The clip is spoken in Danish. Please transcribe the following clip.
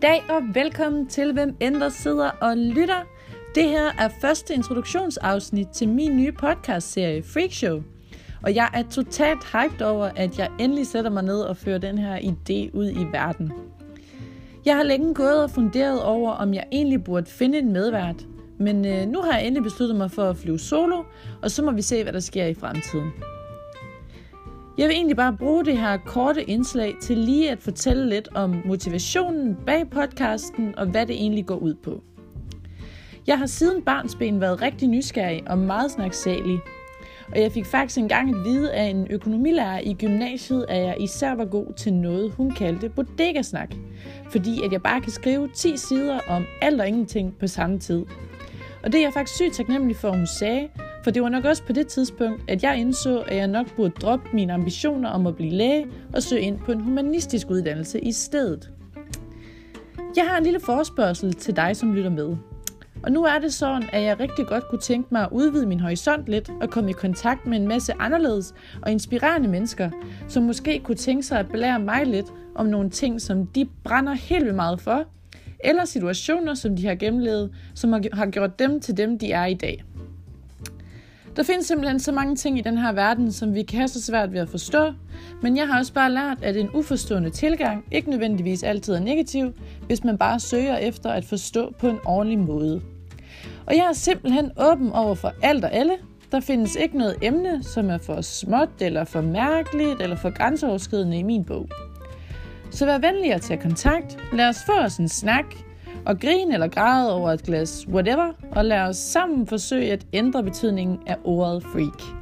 Goddag og velkommen til Hvem end der sidder og lytter. Det her er første introduktionsafsnit til min nye podcastserie Freak Show. Og jeg er totalt hyped over, at jeg endelig sætter mig ned og fører den her idé ud i verden. Jeg har længe gået og funderet over, om jeg egentlig burde finde en medvært. Men øh, nu har jeg endelig besluttet mig for at flyve solo, og så må vi se, hvad der sker i fremtiden. Jeg vil egentlig bare bruge det her korte indslag til lige at fortælle lidt om motivationen bag podcasten og hvad det egentlig går ud på. Jeg har siden barnsben været rigtig nysgerrig og meget snaksalig. Og jeg fik faktisk engang at vide af en økonomilærer i gymnasiet, at jeg især var god til noget, hun kaldte bodegasnak. Fordi at jeg bare kan skrive 10 sider om alt og ingenting på samme tid. Og det er jeg faktisk sygt taknemmelig for, at hun sagde, for det var nok også på det tidspunkt, at jeg indså, at jeg nok burde droppe mine ambitioner om at blive læge og søge ind på en humanistisk uddannelse i stedet. Jeg har en lille forespørgsel til dig, som lytter med. Og nu er det sådan, at jeg rigtig godt kunne tænke mig at udvide min horisont lidt og komme i kontakt med en masse anderledes og inspirerende mennesker, som måske kunne tænke sig at belære mig lidt om nogle ting, som de brænder helt vildt meget for, eller situationer, som de har gennemlevet, som har gjort dem til dem, de er i dag. Der findes simpelthen så mange ting i den her verden, som vi kan have så svært ved at forstå, men jeg har også bare lært, at en uforstående tilgang ikke nødvendigvis altid er negativ, hvis man bare søger efter at forstå på en ordentlig måde. Og jeg er simpelthen åben over for alt og alle. Der findes ikke noget emne, som er for småt, eller for mærkeligt, eller for grænseoverskridende i min bog. Så vær venlig at tage kontakt. Lad os få os en snak og grine eller græde over et glas whatever, og lad os sammen forsøge at ændre betydningen af ordet freak.